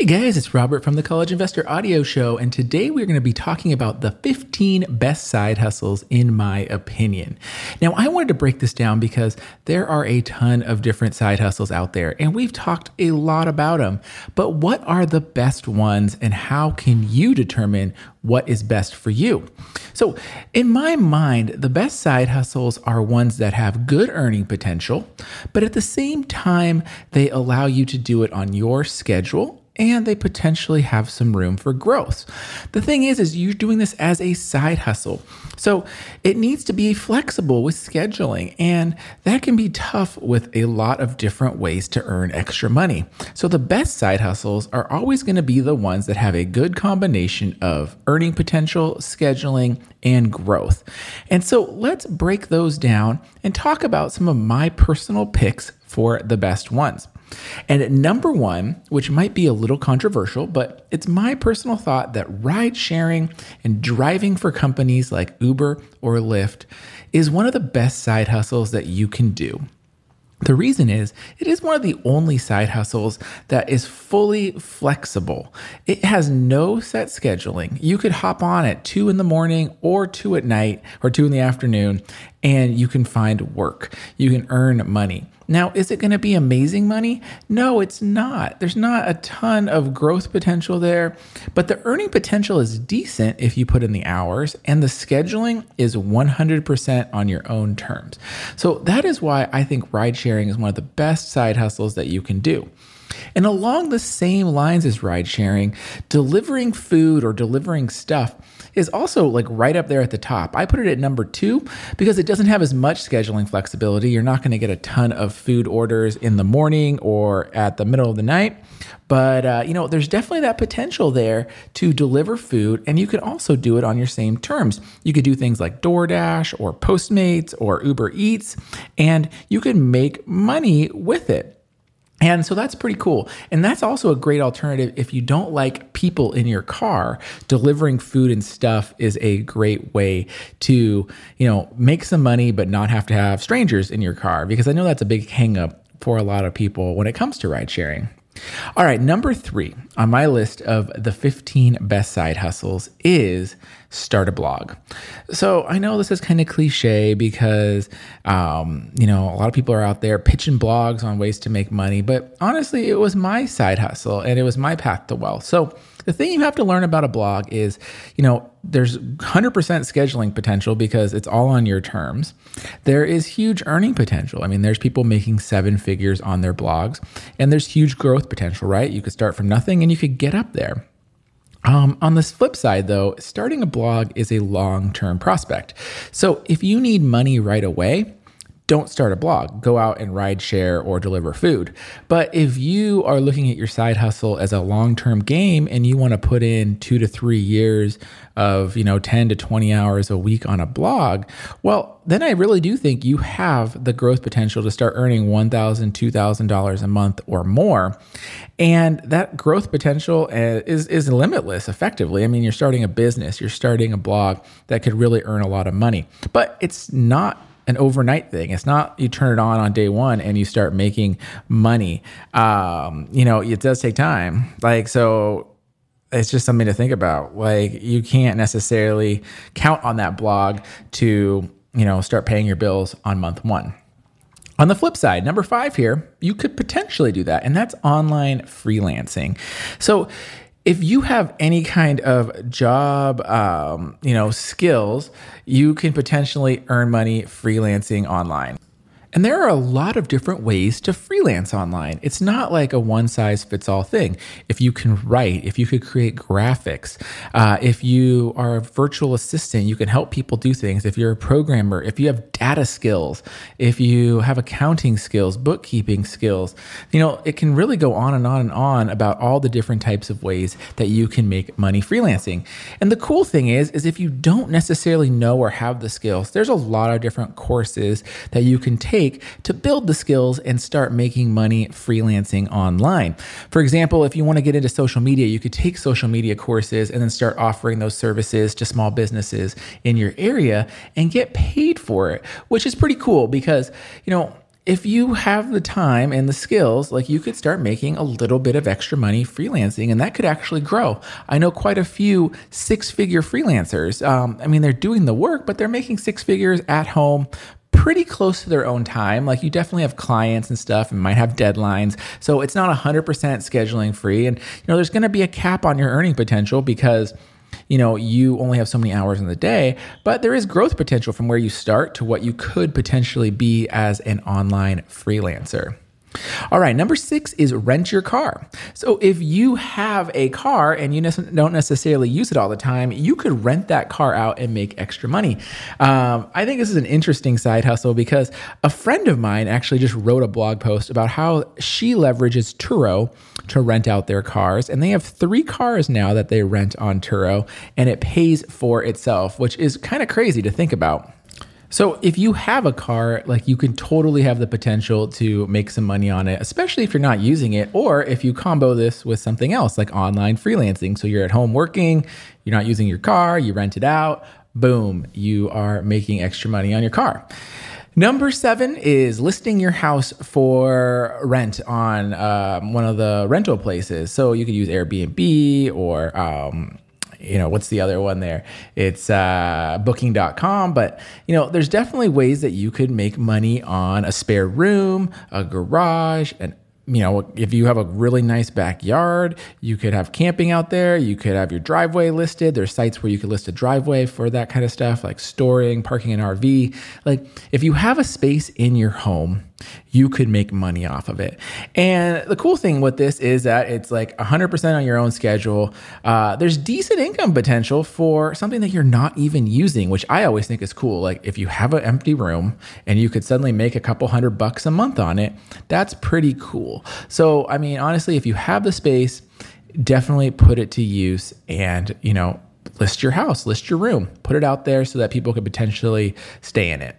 Hey guys, it's Robert from the College Investor Audio Show, and today we're going to be talking about the 15 best side hustles, in my opinion. Now, I wanted to break this down because there are a ton of different side hustles out there, and we've talked a lot about them. But what are the best ones, and how can you determine what is best for you? So, in my mind, the best side hustles are ones that have good earning potential, but at the same time, they allow you to do it on your schedule and they potentially have some room for growth. The thing is is you're doing this as a side hustle. So it needs to be flexible with scheduling and that can be tough with a lot of different ways to earn extra money. So the best side hustles are always going to be the ones that have a good combination of earning potential, scheduling, and growth. And so let's break those down and talk about some of my personal picks for the best ones. And number one, which might be a little controversial, but it's my personal thought that ride sharing and driving for companies like Uber or Lyft is one of the best side hustles that you can do. The reason is it is one of the only side hustles that is fully flexible. It has no set scheduling. You could hop on at two in the morning or two at night or two in the afternoon, and you can find work. You can earn money. Now, is it going to be amazing money? No, it's not. There's not a ton of growth potential there, but the earning potential is decent if you put in the hours, and the scheduling is 100% on your own terms. So that is why I think ride sharing is one of the best side hustles that you can do. And along the same lines as ride sharing, delivering food or delivering stuff is also like right up there at the top. I put it at number two because it doesn't have as much scheduling flexibility. You're not going to get a ton of food orders in the morning or at the middle of the night. But, uh, you know, there's definitely that potential there to deliver food, and you could also do it on your same terms. You could do things like DoorDash or Postmates or Uber Eats, and you can make money with it. And so that's pretty cool. And that's also a great alternative if you don't like people in your car. Delivering food and stuff is a great way to, you know, make some money but not have to have strangers in your car because I know that's a big hangup for a lot of people when it comes to ride sharing. All right, number three on my list of the 15 best side hustles is start a blog. So I know this is kind of cliche because, um, you know, a lot of people are out there pitching blogs on ways to make money, but honestly, it was my side hustle and it was my path to wealth. So the thing you have to learn about a blog is, you know, there's 100% scheduling potential because it's all on your terms. There is huge earning potential. I mean, there's people making seven figures on their blogs, and there's huge growth potential, right? You could start from nothing and you could get up there. Um, on the flip side, though, starting a blog is a long term prospect. So if you need money right away, don't start a blog. Go out and ride share or deliver food. But if you are looking at your side hustle as a long term game and you want to put in two to three years of, you know, 10 to 20 hours a week on a blog, well, then I really do think you have the growth potential to start earning $1,000, $2,000 a month or more. And that growth potential uh, is, is limitless effectively. I mean, you're starting a business, you're starting a blog that could really earn a lot of money, but it's not an overnight thing. It's not you turn it on on day one and you start making money. Um, you know, it does take time. Like, so it's just something to think about. Like, you can't necessarily count on that blog to, you know, start paying your bills on month one. On the flip side, number five here, you could potentially do that, and that's online freelancing. So, if you have any kind of job, um, you know, skills, you can potentially earn money freelancing online. And there are a lot of different ways to freelance online. It's not like a one size fits all thing. If you can write, if you could create graphics, uh, if you are a virtual assistant, you can help people do things. If you're a programmer, if you have data skills, if you have accounting skills, bookkeeping skills, you know, it can really go on and on and on about all the different types of ways that you can make money freelancing. And the cool thing is, is if you don't necessarily know or have the skills, there's a lot of different courses that you can take take to build the skills and start making money freelancing online. For example, if you want to get into social media, you could take social media courses and then start offering those services to small businesses in your area and get paid for it, which is pretty cool because, you know, if you have the time and the skills, like you could start making a little bit of extra money freelancing, and that could actually grow. I know quite a few six figure freelancers. Um, I mean, they're doing the work, but they're making six figures at home pretty close to their own time. Like you definitely have clients and stuff and might have deadlines. So it's not 100% scheduling free. And, you know, there's going to be a cap on your earning potential because you know, you only have so many hours in the day, but there is growth potential from where you start to what you could potentially be as an online freelancer. All right, number six is rent your car. So if you have a car and you don't necessarily use it all the time, you could rent that car out and make extra money. Um, I think this is an interesting side hustle because a friend of mine actually just wrote a blog post about how she leverages Turo to rent out their cars. And they have three cars now that they rent on Turo, and it pays for itself, which is kind of crazy to think about. So if you have a car, like you can totally have the potential to make some money on it, especially if you're not using it, or if you combo this with something else like online freelancing. So you're at home working, you're not using your car, you rent it out, boom, you are making extra money on your car. Number seven is listing your house for rent on um, one of the rental places. So you could use Airbnb or um, you know, what's the other one there? It's uh, booking.com. But, you know, there's definitely ways that you could make money on a spare room, a garage, an you know, if you have a really nice backyard, you could have camping out there. You could have your driveway listed. There's sites where you could list a driveway for that kind of stuff, like storing, parking an RV. Like, if you have a space in your home, you could make money off of it. And the cool thing with this is that it's like 100% on your own schedule. Uh, there's decent income potential for something that you're not even using, which I always think is cool. Like if you have an empty room and you could suddenly make a couple hundred bucks a month on it, that's pretty cool. So, I mean, honestly, if you have the space, definitely put it to use and, you know, list your house, list your room, put it out there so that people could potentially stay in it.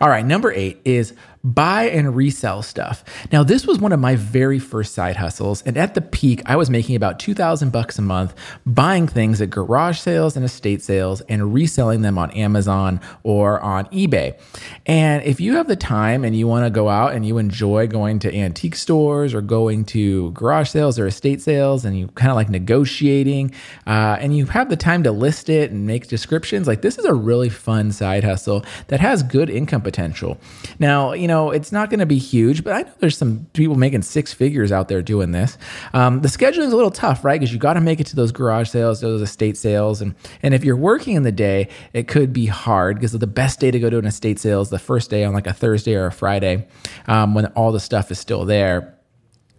All right, number eight is buy and resell stuff. Now, this was one of my very first side hustles, and at the peak, I was making about 2000 bucks a month buying things at garage sales and estate sales and reselling them on Amazon or on eBay. And if you have the time and you want to go out and you enjoy going to antique stores or going to garage sales or estate sales and you kind of like negotiating uh, and you have the time to list it and make descriptions, like this is a really fun side hustle that has good income potential. Now, you know, know, it's not going to be huge, but I know there's some people making six figures out there doing this. Um, the scheduling is a little tough, right? Because you got to make it to those garage sales, those estate sales, and and if you're working in the day, it could be hard because the best day to go to an estate sale is the first day on like a Thursday or a Friday um, when all the stuff is still there.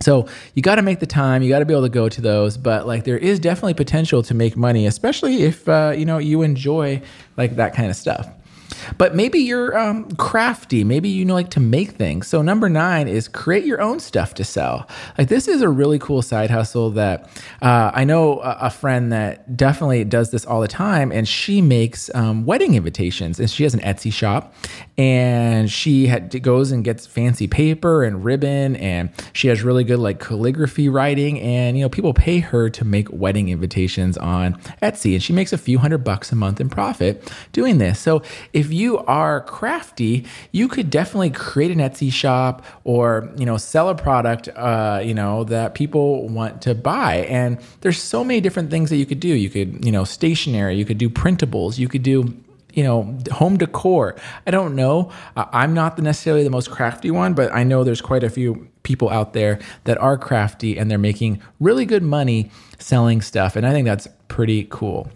So you got to make the time. You got to be able to go to those. But like, there is definitely potential to make money, especially if uh, you know you enjoy like that kind of stuff. But maybe you're um, crafty. Maybe you know like to make things. So number nine is create your own stuff to sell. Like this is a really cool side hustle that uh, I know a, a, friend that definitely does this all the time, and she makes um, wedding invitations. And she has an Etsy shop, and she had, goes and gets fancy paper and ribbon, and she has really good like calligraphy writing, and you know people pay her to make wedding invitations on Etsy, and she makes a few hundred bucks a month in profit doing this. So if you are crafty, you could definitely create an Etsy shop or you know sell a product uh, you know that people want to buy. And there's so many different things that you could do. You could you know stationery, you could do printables, you could do you know home decor i don't know i'm not necessarily the most crafty one but i know there's quite a few people out there that are crafty and they're making really good money selling stuff and i think that's pretty cool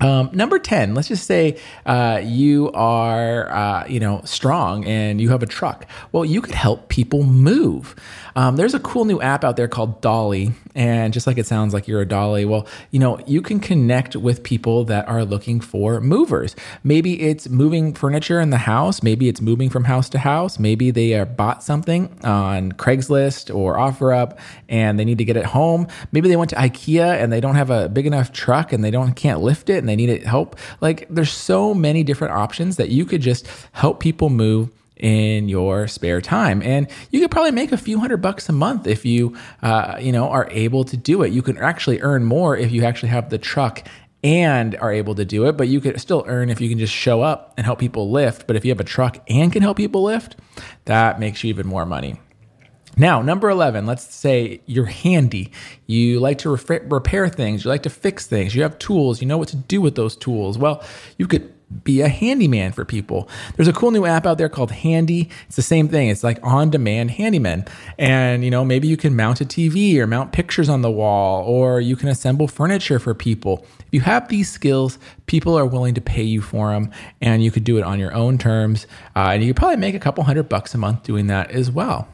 um, number 10, let's just say uh, you are, uh, you know, strong and you have a truck. Well, you could help people move. Um, there's a cool new app out there called Dolly. And just like it sounds like you're a dolly, well, you know, you can connect with people that are looking for movers. Maybe it's moving furniture in the house. Maybe it's moving from house to house. Maybe they bought something on Craigslist or OfferUp and they need to get it home. Maybe they went to IKEA and they don't have a big enough truck and they don't can't lift it they need help. Like there's so many different options that you could just help people move in your spare time. And you could probably make a few hundred bucks a month if you, uh, you know, are able to do it. You can actually earn more if you actually have the truck and are able to do it, but you could still earn if you can just show up and help people lift. But if you have a truck and can help people lift, that makes you even more money. Now, number 11, let's say you're handy. You like to repair things, you like to fix things, you have tools, you know what to do with those tools. Well, you could be a handyman for people. There's a cool new app out there called Handy. It's the same thing. It's like on-demand handyman. And you know, maybe you can mount a TV or mount pictures on the wall or you can assemble furniture for people. If you have these skills, people are willing to pay you for them and you could do it on your own terms. Uh, and you could probably make a couple hundred bucks a month doing that as well.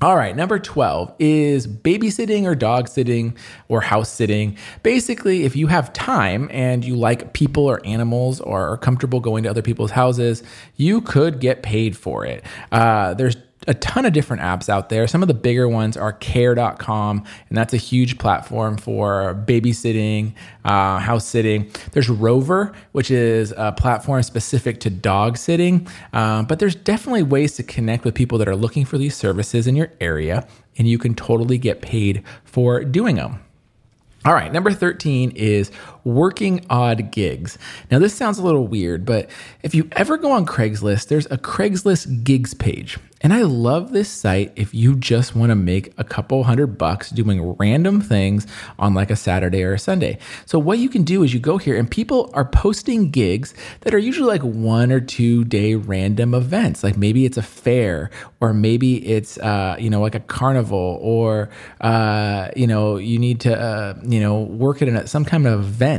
All right, number 12 is babysitting or dog sitting or house sitting. Basically, if you have time and you like people or animals or are comfortable going to other people's houses, you could get paid for it. Uh, there's a ton of different apps out there. Some of the bigger ones are care.com, and that's a huge platform for babysitting, uh, house sitting. There's Rover, which is a platform specific to dog sitting. Um, but there's definitely ways to connect with people that are looking for these services in your area, and you can totally get paid for doing them. All right, number 13 is working odd gigs. Now, this sounds a little weird, but if you ever go on Craigslist, there's a Craigslist gigs page. And I love this site if you just want to make a couple hundred bucks doing random things on like a Saturday or a Sunday. So, what you can do is you go here and people are posting gigs that are usually like one or two day random events. Like maybe it's a fair, or maybe it's, uh, you know, like a carnival, or, uh, you know, you need to, uh, you know, work at some kind of event,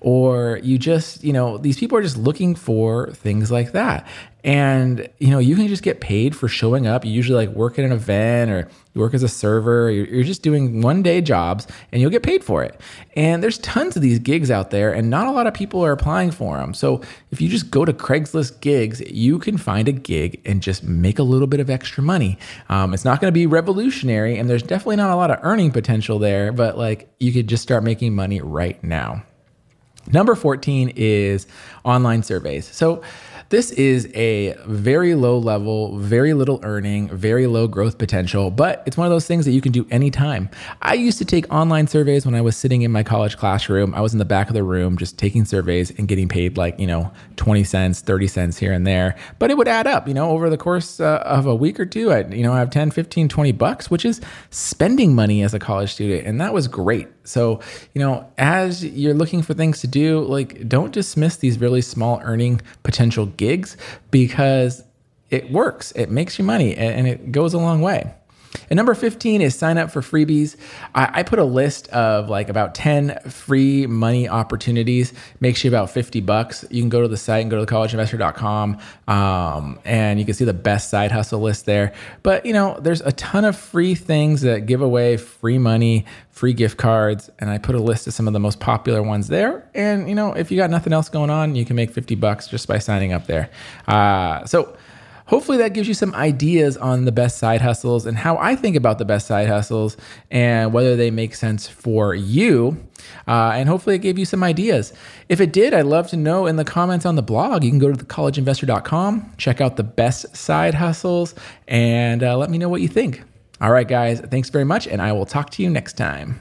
or you just, you know, these people are just looking for things like that. And you know, you can just get paid for showing up. You usually like work at an event or you work as a server. You're, you're just doing one day jobs, and you'll get paid for it. And there's tons of these gigs out there, and not a lot of people are applying for them. So if you just go to Craigslist gigs, you can find a gig and just make a little bit of extra money. Um, it's not going to be revolutionary, and there's definitely not a lot of earning potential there, but like you could just start making money right now. Number 14 is online surveys. So this is a very low level, very little earning, very low growth potential, but it's one of those things that you can do anytime. I used to take online surveys when I was sitting in my college classroom. I was in the back of the room just taking surveys and getting paid like, you know, 20 cents, 30 cents here and there. But it would add up, you know, over the course uh, of a week or two, I, you know, I have 10, 15, 20 bucks, which is spending money as a college student. And that was great. So, you know, as you're looking for things to do, like don't dismiss these really small earning potential gigs because it works. It makes you money and it goes a long way. And number 15 is sign up for freebies. I, I, put a list of like about 10 free money opportunities, makes you about 50 bucks. You can go to the site and go to thecollegeinvestor.com um, and you can see the best side hustle list there. But you know, there's a ton of free things that give away free money, free gift cards. And I put a list of some of the most popular ones there. And you know, if you got nothing else going on, you can make 50 bucks just by signing up there. Uh, so, hopefully that gives you some ideas on the best side hustles and how I think about the best side hustles and whether they make sense for you. Uh, and hopefully it gave you some ideas. If it did, I'd love to know in the comments on the blog. You can go to thecollegeinvestor.com, check out the best side hustles, and uh, let me know what you think. All right, guys, thanks very much, and I will talk to you next time.